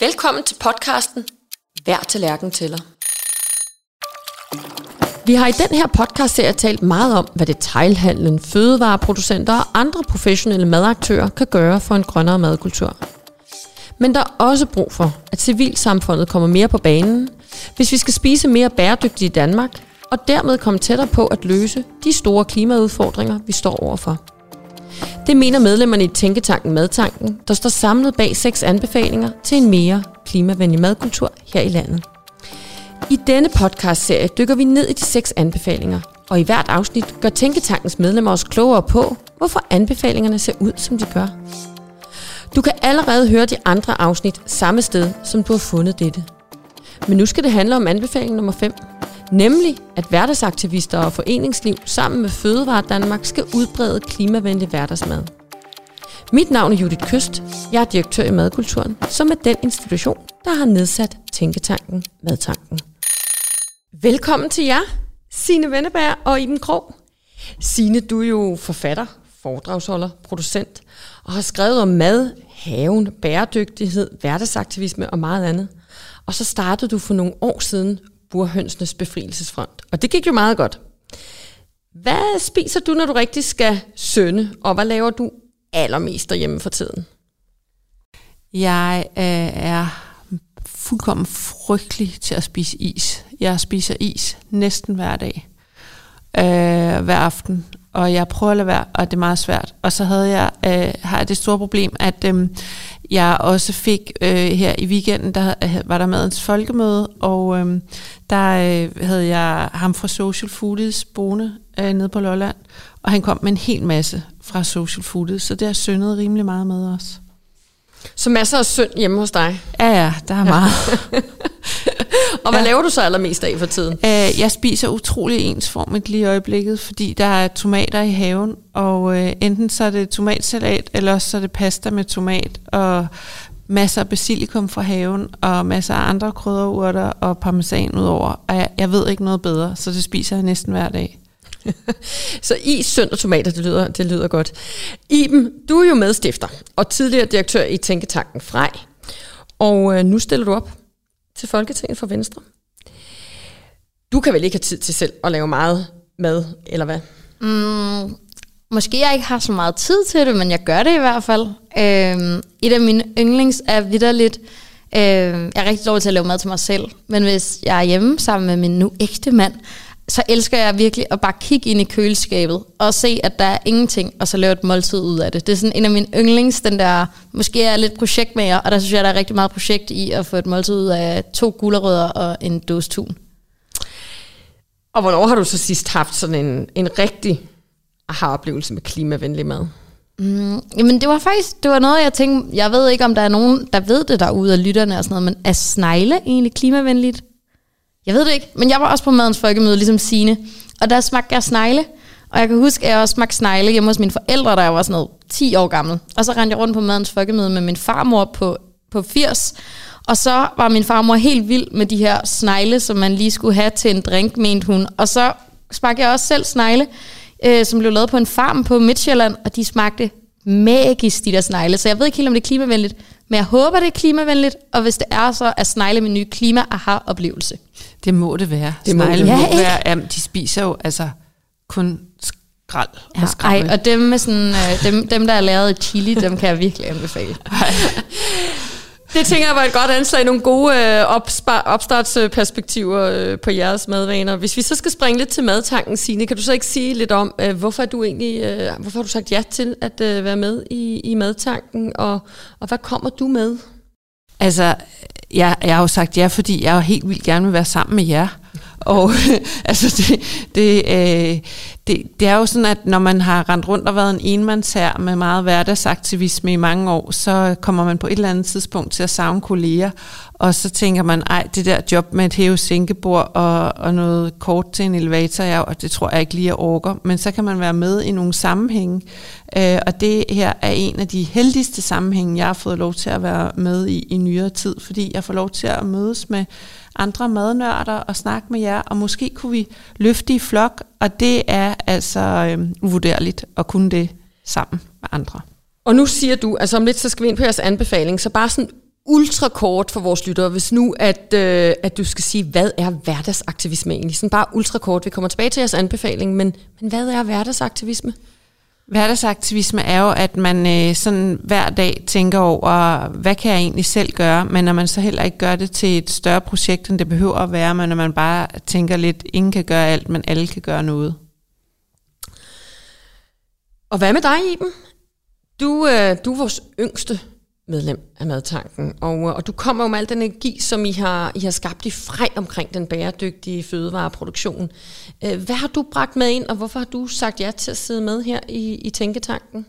Velkommen til podcasten Hver tallerken lærken tæller. Vi har i den her podcast-serie talt meget om, hvad detailhandlen, fødevareproducenter og andre professionelle madaktører kan gøre for en grønnere madkultur. Men der er også brug for, at civilsamfundet kommer mere på banen, hvis vi skal spise mere bæredygtigt i Danmark, og dermed komme tættere på at løse de store klimaudfordringer, vi står overfor. Det mener medlemmerne i Tænketanken Madtanken, der står samlet bag seks anbefalinger til en mere klimavenlig madkultur her i landet. I denne podcastserie dykker vi ned i de seks anbefalinger, og i hvert afsnit gør Tænketankens medlemmer os klogere på, hvorfor anbefalingerne ser ud, som de gør. Du kan allerede høre de andre afsnit samme sted, som du har fundet dette. Men nu skal det handle om anbefaling nummer 5, nemlig at hverdagsaktivister og foreningsliv sammen med Fødevare Danmark skal udbrede klimavenlig hverdagsmad. Mit navn er Judith Køst. Jeg er direktør i Madkulturen, som er den institution, der har nedsat Tænketanken Madtanken. Velkommen til jer, Signe Venneberg og Iben Krog. Signe, du er jo forfatter, foredragsholder, producent og har skrevet om mad, haven, bæredygtighed, hverdagsaktivisme og meget andet. Og så startede du for nogle år siden Burhønsenes Befrielsesfront. Og det gik jo meget godt. Hvad spiser du, når du rigtig skal sønde, og hvad laver du allermest derhjemme for tiden? Jeg øh, er fuldkommen frygtelig til at spise is. Jeg spiser is næsten hver dag, øh, hver aften, og jeg prøver at lade være, og det er meget svært. Og så havde jeg, øh, har jeg det store problem, at øh, jeg også fik øh, her i weekenden, der øh, var der madens folkemøde, og øh, der øh, havde jeg ham fra Social Foodies boende øh, nede på Lolland, og han kom med en hel masse fra Social Foodies, så det har syndet rimelig meget med os. Så masser af synd hjemme hos dig? Ja, ja, der er meget. og hvad ja. laver du så allermest af for tiden? Øh, jeg spiser utrolig ensformigt lige i øjeblikket, fordi der er tomater i haven, og øh, enten så er det tomatsalat, eller så er det pasta med tomat, og masser af basilikum fra haven, og masser af andre krydderurter og parmesan udover. Og jeg, jeg ved ikke noget bedre, så det spiser jeg næsten hver dag. så i sønd tomater, det lyder, det lyder godt. Iben, du er jo medstifter og tidligere direktør i Tænketanken Frej. Og øh, nu stiller du op til Folketinget for Venstre. Du kan vel ikke have tid til selv at lave meget mad, eller hvad? Mm, måske jeg ikke har så meget tid til det, men jeg gør det i hvert fald. Øh, et af mine yndlings er vidderligt, øh, jeg er rigtig dårlig til at lave mad til mig selv, men hvis jeg er hjemme sammen med min nu ægte mand, så elsker jeg virkelig at bare kigge ind i køleskabet og se, at der er ingenting, og så lave et måltid ud af det. Det er sådan en af mine yndlings, den der, måske er jeg lidt projekt med jer, og der synes jeg, der er rigtig meget projekt i at få et måltid ud af to gulerødder og en dåse tun. Og hvornår har du så sidst haft sådan en, en rigtig aha-oplevelse med klimavenlig mad? Mm, jamen det var faktisk, det var noget, jeg tænkte, jeg ved ikke, om der er nogen, der ved det derude af lytterne og sådan noget, men er snegle egentlig klimavenligt? Jeg ved det ikke, men jeg var også på madens folkemøde, ligesom Sine, og der smagte jeg snegle. Og jeg kan huske, at jeg også smagte snegle hjemme hos mine forældre, da jeg var sådan noget 10 år gammel. Og så rendte jeg rundt på madens folkemøde med min farmor på, på 80. Og så var min farmor helt vild med de her snegle, som man lige skulle have til en drink, mente hun. Og så smagte jeg også selv snegle, øh, som blev lavet på en farm på Midtjylland, og de smagte magisk, de der snegle. Så jeg ved ikke helt, om det er klimavenligt, men jeg håber, det er klimavenligt, og hvis det er, så er snegle min nye klima-aha-oplevelse. Det må det være. Det må snegle det må være. være. Jamen, de spiser jo altså kun skrald Ja, og skrammel. ej, og dem, med sådan, øh, dem, dem, der er lavet i chili, dem kan jeg virkelig anbefale. Det tænker jeg var et godt anslag, nogle gode øh, opspar- opstartsperspektiver øh, på jeres madvaner. Hvis vi så skal springe lidt til madtanken, Signe, kan du så ikke sige lidt om, øh, hvorfor, du egentlig, øh, hvorfor har du sagt ja til at øh, være med i, i madtanken, og, og hvad kommer du med? Altså, jeg, jeg har jo sagt ja, fordi jeg jo helt vildt gerne vil være sammen med jer. Og altså, det, det, øh, det, det er jo sådan, at når man har rendt rundt og været en enmandshær med meget hverdagsaktivisme i mange år, så kommer man på et eller andet tidspunkt til at savne kolleger, og så tænker man, ej, det der job med et hæve sænkebord og, og noget kort til en elevator, ja, og det tror jeg ikke lige, jeg orker. Men så kan man være med i nogle sammenhænge, øh, og det her er en af de heldigste sammenhænge, jeg har fået lov til at være med i i nyere tid, fordi jeg får lov til at mødes med andre madnørder og snakke med jer, og måske kunne vi løfte i flok, og det er altså øh, uvurderligt at kunne det sammen med andre. Og nu siger du, altså om lidt, så skal vi ind på jeres anbefaling, så bare sådan ultra kort for vores lyttere, hvis nu, at, øh, at du skal sige, hvad er hverdagsaktivisme egentlig? Sådan bare ultra kort. Vi kommer tilbage til jeres anbefaling, men, men hvad er hverdagsaktivisme? Hverdagsaktivisme er jo, at man øh, sådan hver dag tænker over, hvad kan jeg egentlig selv gøre, men når man så heller ikke gør det til et større projekt, end det behøver at være, men når man bare tænker lidt, ingen kan gøre alt, men alle kan gøre noget. Og hvad med dig, Iben? Du, øh, du er vores yngste medlem af Madtanken, og, øh, og du kommer jo med al den energi, som I har, I har skabt i frej omkring den bæredygtige fødevareproduktion. Øh, hvad har du bragt med ind, og hvorfor har du sagt ja til at sidde med her i, i Tænketanken?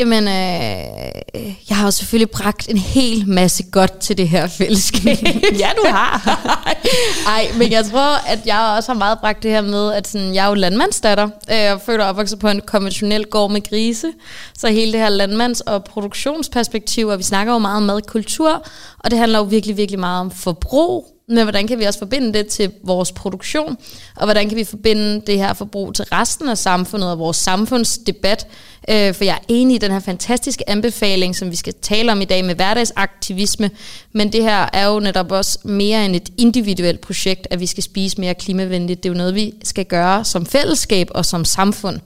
Jamen, øh, jeg har jo selvfølgelig bragt en hel masse godt til det her fællesskab. ja, du har. Ej, men jeg tror, at jeg også har meget bragt det her med, at sådan, jeg er jo landmandsdatter. Øh, jeg føler opvokset på en konventionel gård med grise. Så hele det her landmands- og produktionsperspektiv, og vi snakker jo meget om madkultur, og det handler jo virkelig, virkelig meget om forbrug, men hvordan kan vi også forbinde det til vores produktion, og hvordan kan vi forbinde det her forbrug til resten af samfundet og vores samfundsdebat. Øh, for jeg er enig i den her fantastiske anbefaling, som vi skal tale om i dag med hverdagsaktivisme, men det her er jo netop også mere end et individuelt projekt, at vi skal spise mere klimavenligt. Det er jo noget, vi skal gøre som fællesskab og som samfund.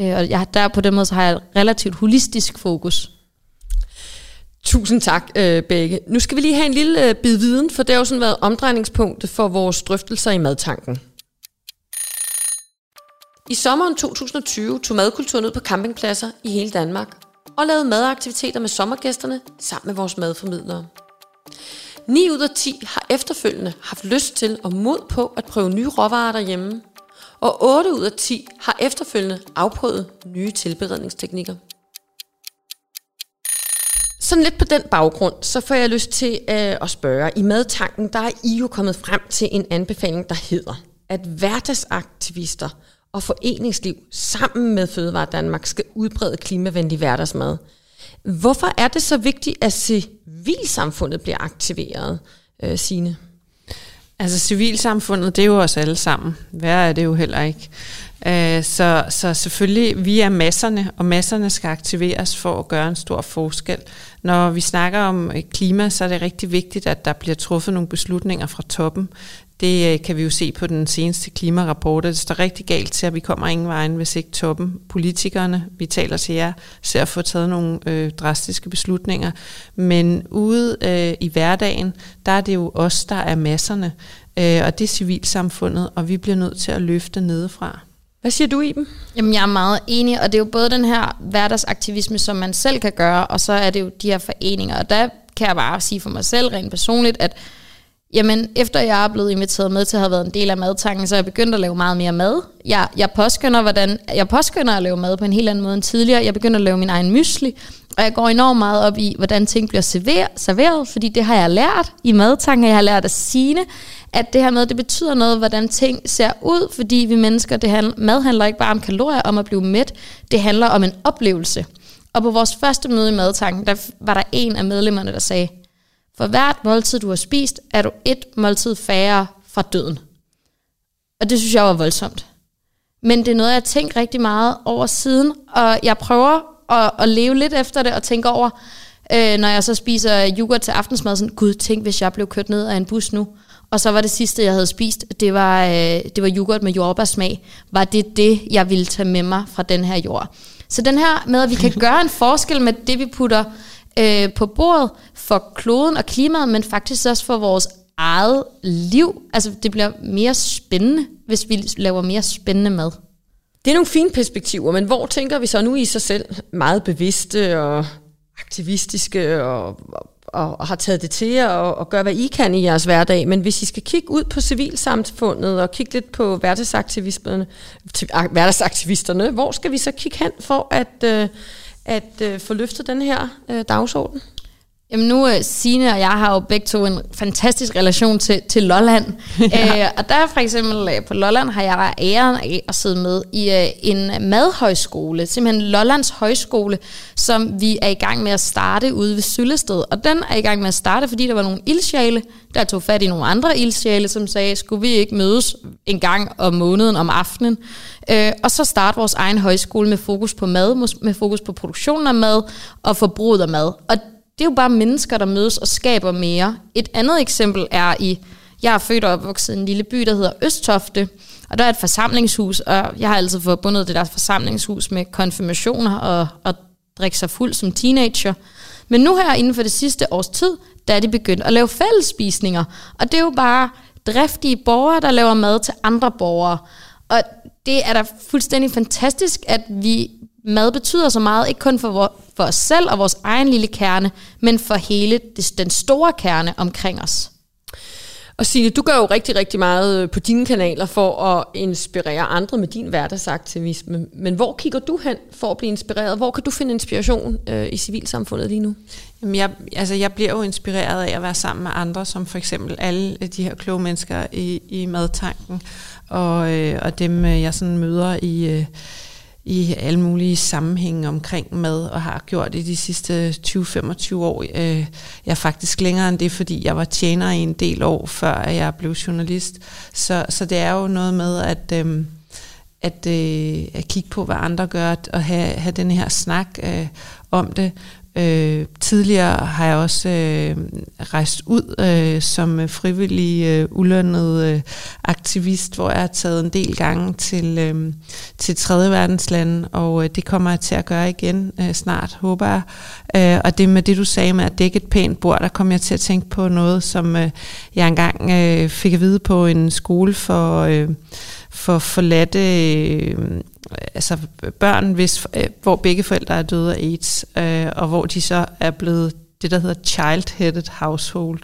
Øh, og jeg, der på den måde så har jeg et relativt holistisk fokus. Tusind tak øh, begge. Nu skal vi lige have en lille øh, bid viden, for det har jo sådan været omdrejningspunktet for vores drøftelser i madtanken. I sommeren 2020 tog madkulturen ud på campingpladser i hele Danmark og lavede madaktiviteter med sommergæsterne sammen med vores madformidlere. 9 ud af 10 har efterfølgende haft lyst til og mod på at prøve nye råvarer derhjemme, og 8 ud af 10 har efterfølgende afprøvet nye tilberedningsteknikker. Sådan lidt på den baggrund, så får jeg lyst til øh, at spørge. I madtanken, der er I jo kommet frem til en anbefaling, der hedder, at hverdagsaktivister og foreningsliv sammen med Fødevare Danmark skal udbrede klimavenlig hverdagsmad. Hvorfor er det så vigtigt, at civilsamfundet bliver aktiveret, øh, Signe? Altså civilsamfundet, det er jo os alle sammen. Hvad er det jo heller ikke. Øh, så, så selvfølgelig, vi er masserne, og masserne skal aktiveres for at gøre en stor forskel. Når vi snakker om øh, klima, så er det rigtig vigtigt, at der bliver truffet nogle beslutninger fra toppen. Det øh, kan vi jo se på den seneste klimarapport, det står rigtig galt til, at vi kommer ingen vejen, hvis ikke toppen, politikerne, vi taler til jer, ser at få taget nogle øh, drastiske beslutninger. Men ude øh, i hverdagen, der er det jo os, der er masserne, øh, og det er civilsamfundet, og vi bliver nødt til at løfte nedefra. Hvad siger du, Iben? Jamen, jeg er meget enig, og det er jo både den her hverdagsaktivisme, som man selv kan gøre, og så er det jo de her foreninger. Og der kan jeg bare sige for mig selv rent personligt, at Jamen, efter jeg er blevet inviteret med til at have været en del af madtanken, så er jeg begyndt at lave meget mere mad. Jeg, jeg, påskynder, hvordan, jeg påskynder at lave mad på en helt anden måde end tidligere. Jeg begynder at lave min egen mysli, og jeg går enormt meget op i, hvordan ting bliver serveret, serveret fordi det har jeg lært i madtanken, jeg har lært at sine, at det her med, det betyder noget, hvordan ting ser ud, fordi vi mennesker, det handler, mad handler ikke bare om kalorier, om at blive mæt, det handler om en oplevelse. Og på vores første møde i madtanken, der var der en af medlemmerne, der sagde, for hvert måltid, du har spist, er du et måltid færre fra døden. Og det synes jeg var voldsomt. Men det er noget, jeg har tænkt rigtig meget over siden, og jeg prøver at, at leve lidt efter det og tænke over, øh, når jeg så spiser yoghurt til aftensmad, sådan, gud, tænk hvis jeg blev kørt ned af en bus nu. Og så var det sidste, jeg havde spist, det var, øh, det var yoghurt med jordbærsmag. Var det det, jeg ville tage med mig fra den her jord? Så den her med, at vi kan gøre en forskel med det, vi putter øh, på bordet for kloden og klimaet, men faktisk også for vores eget liv. Altså det bliver mere spændende, hvis vi laver mere spændende mad. Det er nogle fine perspektiver, men hvor tænker vi så nu i sig selv meget bevidste og aktivistiske og, og, og har taget det til jer og, og gør, hvad I kan i jeres hverdag. Men hvis I skal kigge ud på civilsamfundet og kigge lidt på hverdagsaktivisterne, hverdagsaktivisterne hvor skal vi så kigge hen for at, øh, at øh, få løftet den her øh, dagsorden? Jamen nu, uh, Signe og jeg har jo begge to en fantastisk relation til, til Lolland. Ja. uh, og der for eksempel uh, på Lolland har jeg æren af at sidde med i uh, en madhøjskole, simpelthen Lollands Højskole, som vi er i gang med at starte ude ved Syllested. Og den er i gang med at starte, fordi der var nogle ildsjæle, der tog fat i nogle andre ildsjæle, som sagde, skulle vi ikke mødes en gang om måneden, om aftenen, uh, og så starte vores egen højskole med fokus på mad, med fokus på produktionen af mad og forbruget af mad. Og det er jo bare mennesker, der mødes og skaber mere. Et andet eksempel er i, jeg er født og opvokset i en lille by, der hedder Østofte, og der er et forsamlingshus, og jeg har altid forbundet det der forsamlingshus med konfirmationer og, og drikke sig fuld som teenager. Men nu her inden for det sidste års tid, der er de begyndt at lave fællesspisninger. Og det er jo bare driftige borgere, der laver mad til andre borgere. Og det er da fuldstændig fantastisk, at vi mad betyder så meget, ikke kun for, vor, for os selv og vores egen lille kerne, men for hele den store kerne omkring os. Og Signe, du gør jo rigtig, rigtig meget øh, på dine kanaler for at inspirere andre med din hverdagsaktivisme. Men hvor kigger du hen for at blive inspireret? Hvor kan du finde inspiration øh, i civilsamfundet lige nu? Jamen jeg, altså jeg bliver jo inspireret af at være sammen med andre, som for eksempel alle de her kloge mennesker i, i madtanken, og, øh, og dem øh, jeg sådan møder i... Øh, i alle mulige sammenhænge omkring mad, og har gjort i de sidste 20-25 år. Øh, jeg er faktisk længere end det, fordi jeg var tjener i en del år, før jeg blev journalist. Så, så det er jo noget med at, øh, at, øh, at kigge på, hvad andre gør, og have, have den her snak øh, om det. Øh, tidligere har jeg også øh, rejst ud øh, som frivillig øh, ulønnet øh, aktivist, hvor jeg har taget en del gange til, øh, til tredje verdenslande, og øh, det kommer jeg til at gøre igen øh, snart, håber jeg. Øh, og det med det, du sagde med at dække et pænt bord, der kom jeg til at tænke på noget, som øh, jeg engang øh, fik at vide på en skole for... Øh, for forladte øh, altså børn, hvis, øh, hvor begge forældre er døde af AIDS, øh, og hvor de så er blevet det, der hedder child-headed household.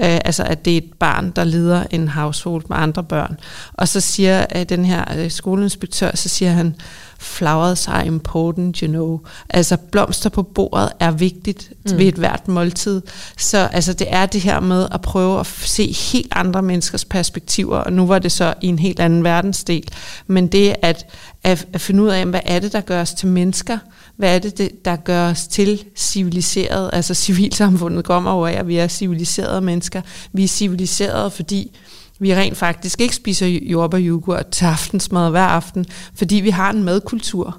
Øh, altså at det er et barn, der leder en household med andre børn. Og så siger øh, den her øh, skoleinspektør, så siger han, flowers are important, you know. Altså blomster på bordet er vigtigt mm. ved et hvert måltid. Så altså, det er det her med at prøve at se helt andre menneskers perspektiver, og nu var det så i en helt anden verdensdel. Men det at, at, at finde ud af, hvad er det, der gør os til mennesker? Hvad er det, der gør os til civiliseret? Altså civilsamfundet kommer over af, at vi er civiliserede mennesker. Vi er civiliserede, fordi vi rent faktisk ikke spiser jordbær yoghurt til aftensmad hver aften, fordi vi har en madkultur.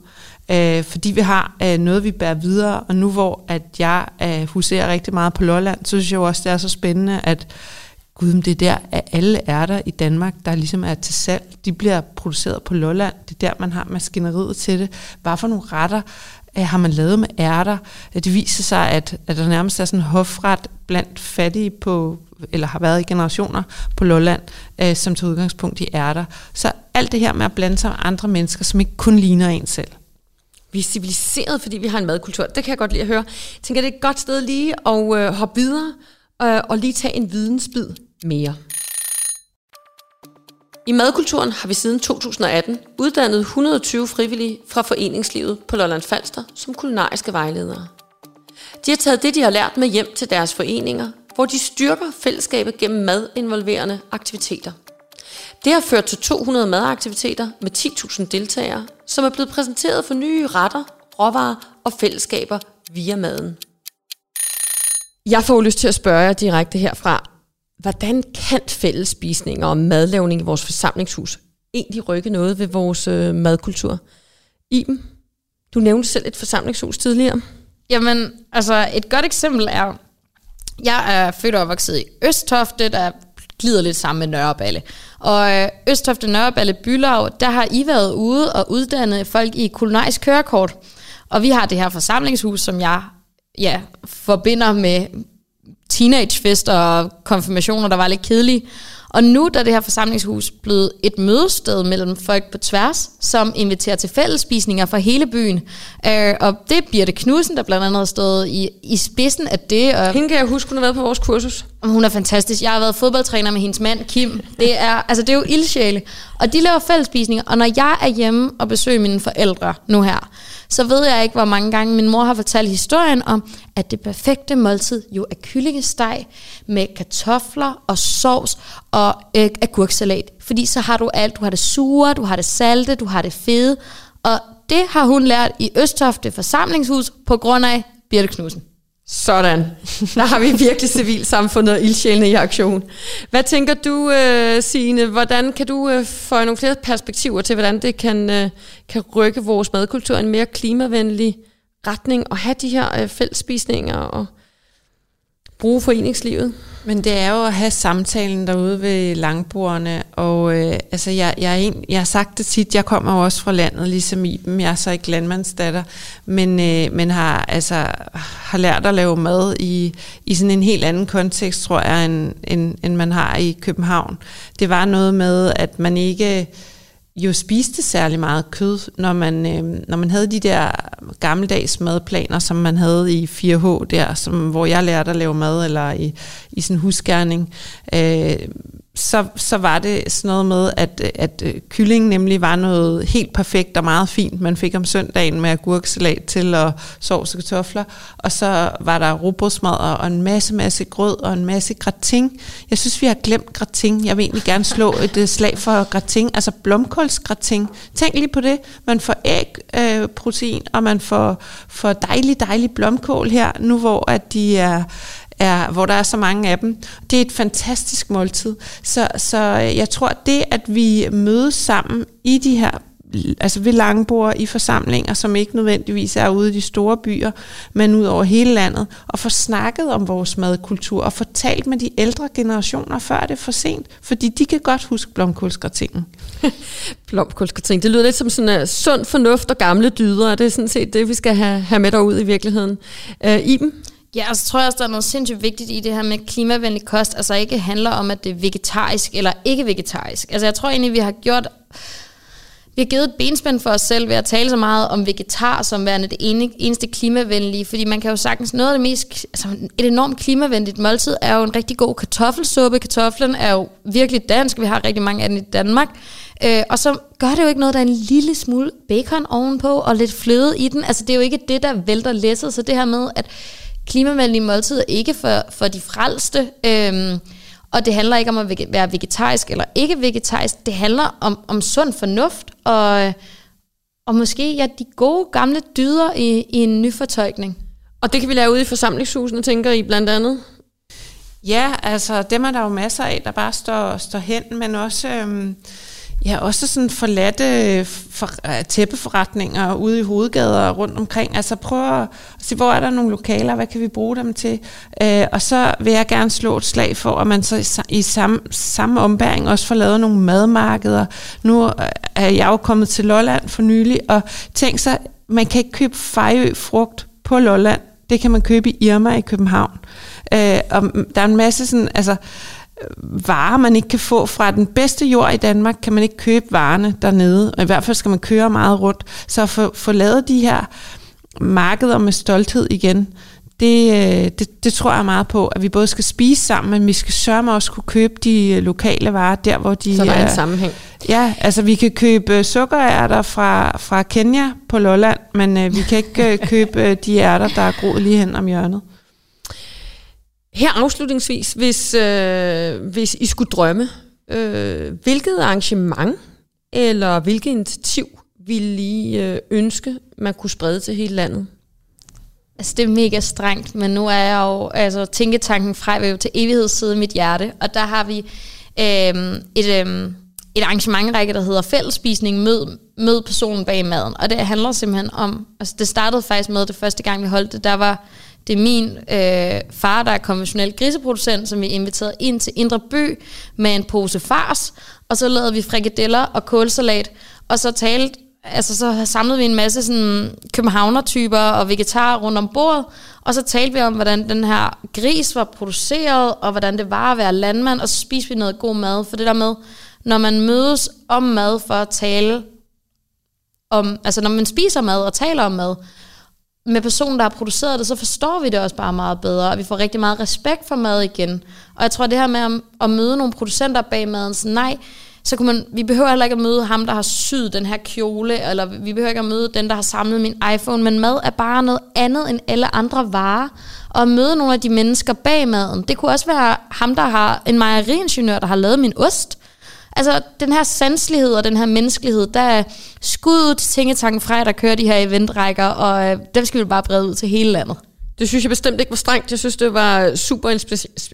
Øh, fordi vi har øh, noget, vi bærer videre, og nu hvor at jeg øh, huserer rigtig meget på Lolland, så synes jeg jo også, det er så spændende, at gud, det er der, at alle ærter i Danmark, der ligesom er til salg, de bliver produceret på Lolland. Det er der, man har maskineriet til det. Hvad for nogle retter øh, har man lavet med ærter? Øh, det viser sig, at, at der nærmest er sådan en hofret blandt fattige på, eller har været i generationer på Lolland, øh, som tager udgangspunkt i ærter. Så alt det her med at blande sig med andre mennesker, som ikke kun ligner en selv. Vi er civiliseret, fordi vi har en madkultur. Det kan jeg godt lide at høre. Jeg tænker, det er et godt sted lige at øh, hoppe videre øh, og lige tage en vidensbid mere. I madkulturen har vi siden 2018 uddannet 120 frivillige fra foreningslivet på Lolland Falster som kulinariske vejledere. De har taget det, de har lært med hjem til deres foreninger, hvor de styrker fællesskabet gennem madinvolverende aktiviteter. Det har ført til 200 madaktiviteter med 10.000 deltagere, som er blevet præsenteret for nye retter, råvarer og fællesskaber via maden. Jeg får lyst til at spørge jer direkte herfra. Hvordan kan fællesspisninger og madlavning i vores forsamlingshus egentlig rykke noget ved vores øh, madkultur? Iben, du nævnte selv et forsamlingshus tidligere. Jamen, altså et godt eksempel er, jeg er født og opvokset i Østtofte, der glider lidt sammen med Nørreballe. Og øh, Østtofte Nørreballe Bylav, der har I været ude og uddannet folk i kulinarisk kørekort. Og vi har det her forsamlingshus, som jeg ja, forbinder med teenagefester og konfirmationer, der var lidt kedelige. Og nu er det her forsamlingshus blevet et mødested mellem folk på tværs, som inviterer til fællesspisninger fra hele byen. Øh, og det er Birte Knudsen, der blandt andet har stået i, i spidsen af det. Og Hende kan jeg huske, hun har været på vores kursus. Hun er fantastisk. Jeg har været fodboldtræner med hendes mand, Kim. Det er, altså, det er jo ildsjæle. Og de laver fællesspisninger. Og når jeg er hjemme og besøger mine forældre nu her, så ved jeg ikke, hvor mange gange min mor har fortalt historien om, at det perfekte måltid jo er kyllingesteg med kartofler og sovs og øh, agurksalat. Fordi så har du alt. Du har det sure, du har det salte, du har det fede. Og det har hun lært i Østofte forsamlingshus på grund af Birte Knudsen. Sådan. Der har vi virkelig civilsamfundet og ildsjælene i aktion. Hvad tænker du, øh, Signe? Hvordan kan du øh, få nogle flere perspektiver til, hvordan det kan, øh, kan rykke vores madkultur i en mere klimavenlig retning og have de her fællesspisninger og bruge foreningslivet? Men det er jo at have samtalen derude ved langbordene, og øh, altså jeg, jeg, er en, jeg har sagt det tit, jeg kommer jo også fra landet, ligesom i jeg er så ikke landmandsdatter, men, øh, men har, altså, har lært at lave mad i, i sådan en helt anden kontekst, tror jeg, end, end, end man har i København. Det var noget med, at man ikke jo spiste særlig meget kød, når man, øh, når man havde de der gammeldags madplaner, som man havde i 4H der, som, hvor jeg lærte at lave mad, eller i, i sådan en husgærning. Øh, så, så var det sådan noget med, at, at øh, kylling nemlig var noget helt perfekt og meget fint, man fik om søndagen med agurksalat til og sovs og kartofler. Og så var der robrødsmadder og en masse, masse grød og en masse gratin. Jeg synes, vi har glemt gratin. Jeg vil egentlig gerne slå et øh, slag for gratin, altså blomkålsgratin. Tænk lige på det. Man får ægprotein, øh, og man får, får dejlig, dejlig blomkål her, nu hvor at de er er, hvor der er så mange af dem. Det er et fantastisk måltid. Så, så øh, jeg tror, det, at vi mødes sammen i de her altså ved langbord i forsamlinger, som ikke nødvendigvis er ude i de store byer, men ud over hele landet, og få snakket om vores madkultur, og få talt med de ældre generationer, før det er for sent, fordi de kan godt huske blomkålsgratingen. blomkålsgratin, det lyder lidt som sådan uh, sund fornuft og gamle dyder, og det er sådan set det, vi skal have, have med derud i virkeligheden. Uh, Iben? Ja, og så tror jeg også, der er noget sindssygt vigtigt i det her med klimavenlig kost, altså ikke handler om, at det er vegetarisk eller ikke vegetarisk. Altså jeg tror egentlig, vi har gjort vi har givet et benspænd for os selv ved at tale så meget om vegetar som værende det eneste klimavenlige, fordi man kan jo sagtens, noget af det mest, altså et enormt klimavenligt måltid er jo en rigtig god kartoffelsuppe. Kartoflen er jo virkelig dansk, vi har rigtig mange af den i Danmark. Øh, og så gør det jo ikke noget, der er en lille smule bacon ovenpå og lidt fløde i den. Altså det er jo ikke det, der vælter læsset, så det her med, at klimavenlige måltider ikke for, for de frelste. Øhm, og det handler ikke om at være vegetarisk eller ikke vegetarisk. Det handler om, om sund fornuft og, og måske ja, de gode gamle dyder i, i en ny fortolkning. Og det kan vi lave ude i forsamlingshusene, tænker I blandt andet? Ja, altså dem er der jo masser af, der bare står, står hen, men også... Øhm Ja, også sådan forladte øh, for, øh, tæppeforretninger ude i hovedgader rundt omkring. Altså prøv at se, hvor er der nogle lokaler, hvad kan vi bruge dem til? Øh, og så vil jeg gerne slå et slag for, at man så i, i samme, samme ombæring også får lavet nogle madmarkeder. Nu øh, er jeg jo kommet til Lolland for nylig, og tænk så, man kan ikke købe fejø frugt på Lolland. Det kan man købe i Irma i København. Øh, og der er en masse sådan, altså varer, man ikke kan få fra den bedste jord i Danmark, kan man ikke købe varerne dernede. Og i hvert fald skal man køre meget rundt. Så få, få lavet de her markeder med stolthed igen, det, øh, det, det tror jeg meget på, at vi både skal spise sammen, men vi skal sørge med også kunne købe de lokale varer, der hvor de... Så der er en sammenhæng. Ja, altså vi kan købe sukkerærter fra, fra Kenya på Lolland, men øh, vi kan ikke øh, købe de ærter, der er groet lige hen om hjørnet. Her afslutningsvis, hvis, øh, hvis I skulle drømme, øh, hvilket arrangement eller hvilket initiativ ville I øh, ønske, man kunne sprede til hele landet? Altså det er mega strengt, men nu er jeg jo, altså tænketanken fra vil jo til evighedsside i mit hjerte, og der har vi øh, et, øh, et arrangementrække, der hedder Fællesspisning Mød, Mød personen bag maden, og det handler simpelthen om, altså det startede faktisk med det første gang vi holdt det, der var det er min øh, far, der er konventionel griseproducent, som vi inviterede ind til Indre By med en pose fars, og så lavede vi frikadeller og kålsalat, og så talte altså så samlede vi en masse sådan københavnertyper og vegetarer rundt om bordet, og så talte vi om, hvordan den her gris var produceret, og hvordan det var at være landmand, og så spiste vi noget god mad. For det der med, når man mødes om mad for at tale om, altså når man spiser mad og taler om mad, med personen, der har produceret det, så forstår vi det også bare meget bedre, og vi får rigtig meget respekt for mad igen. Og jeg tror, det her med at, at møde nogle producenter bag maden, så nej, så kunne man, vi behøver heller ikke at møde ham, der har syet den her kjole, eller vi behøver ikke at møde den, der har samlet min iPhone, men mad er bare noget andet end alle andre varer. Og at møde nogle af de mennesker bag maden, det kunne også være ham, der har en mejeriingeniør, der har lavet min ost, Altså, den her sanselighed og den her menneskelighed, der er skuddet til Tingetanken fra, der kører de her eventrækker, og øh, dem skal vi bare brede ud til hele landet. Det synes jeg bestemt ikke var strengt. Jeg synes, det var super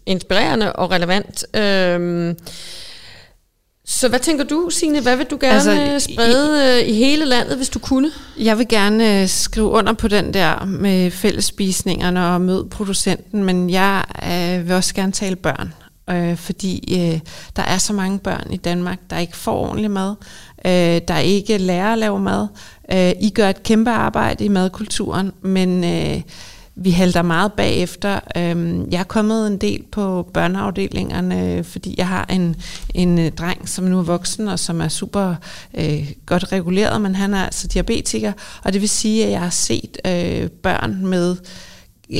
inspirerende og relevant. Øhm, Så hvad tænker du, Signe? Hvad vil du gerne Altså, altså, sprede i, i hele landet, hvis du kunne? Jeg vil gerne øh, skrive under på den der med fællesspisningerne og møde producenten, men jeg øh, vil også gerne tale børn, øh, fordi øh, der er så mange børn i Danmark, der ikke får ordentlig mad, øh, der ikke lærer at lave mad. Øh, I gør et kæmpe arbejde i madkulturen, men... Øh, vi halter meget bagefter. Øh, jeg er kommet en del på børneafdelingerne, fordi jeg har en, en øh, dreng, som nu er voksen og som er super øh, godt reguleret, men han er altså diabetiker, og det vil sige, at jeg har set øh, børn med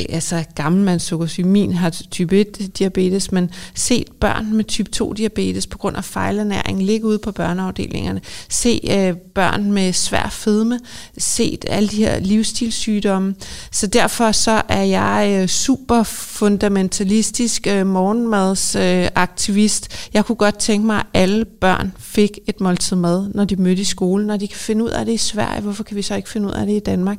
altså gammelmandssukkersyge. Min har type 1 diabetes, men set børn med type 2 diabetes på grund af fejlernæring ligge ude på børneafdelingerne. Se øh, børn med svær fedme. Set alle de her livsstilssygdomme. Så derfor så er jeg øh, super fundamentalistisk øh, morgenmadsaktivist. Øh, jeg kunne godt tænke mig, at alle børn fik et måltid mad, når de mødte i skolen. Når de kan finde ud af det i Sverige, hvorfor kan vi så ikke finde ud af det i Danmark?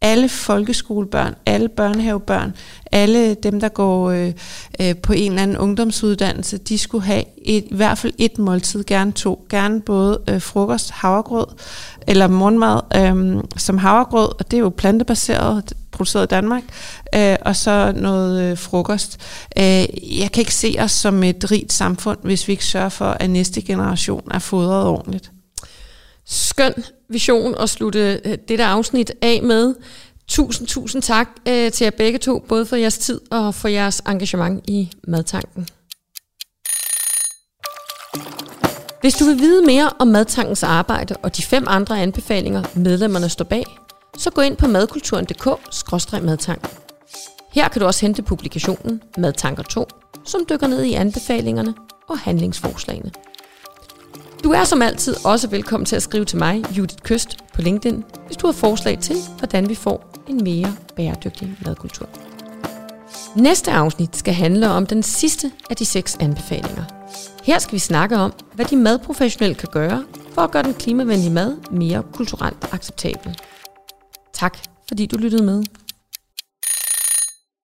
Alle folkeskolebørn, alle børnehavebørn, alle dem, der går øh, øh, på en eller anden ungdomsuddannelse, de skulle have et, i hvert fald et måltid, gerne to, gerne både øh, frokost, havregrød, eller morgenmad øh, som havregrød, og det er jo plantebaseret, produceret i Danmark, øh, og så noget øh, frokost. Øh, jeg kan ikke se os som et rigt samfund, hvis vi ikke sørger for, at næste generation er fodret ordentligt. Skøn vision at slutte det dette afsnit af med. Tusind, tusind tak øh, til jer begge to, både for jeres tid og for jeres engagement i Madtanken. Hvis du vil vide mere om Madtankens arbejde og de fem andre anbefalinger, medlemmerne står bag, så gå ind på madkulturen.dk-madtanken. Her kan du også hente publikationen Madtanker 2, som dykker ned i anbefalingerne og handlingsforslagene. Du er som altid også velkommen til at skrive til mig, Judith Køst, på LinkedIn, hvis du har forslag til, hvordan vi får en mere bæredygtig madkultur. Næste afsnit skal handle om den sidste af de seks anbefalinger. Her skal vi snakke om, hvad de madprofessionelle kan gøre for at gøre den klimavenlige mad mere kulturelt acceptabel. Tak fordi du lyttede med.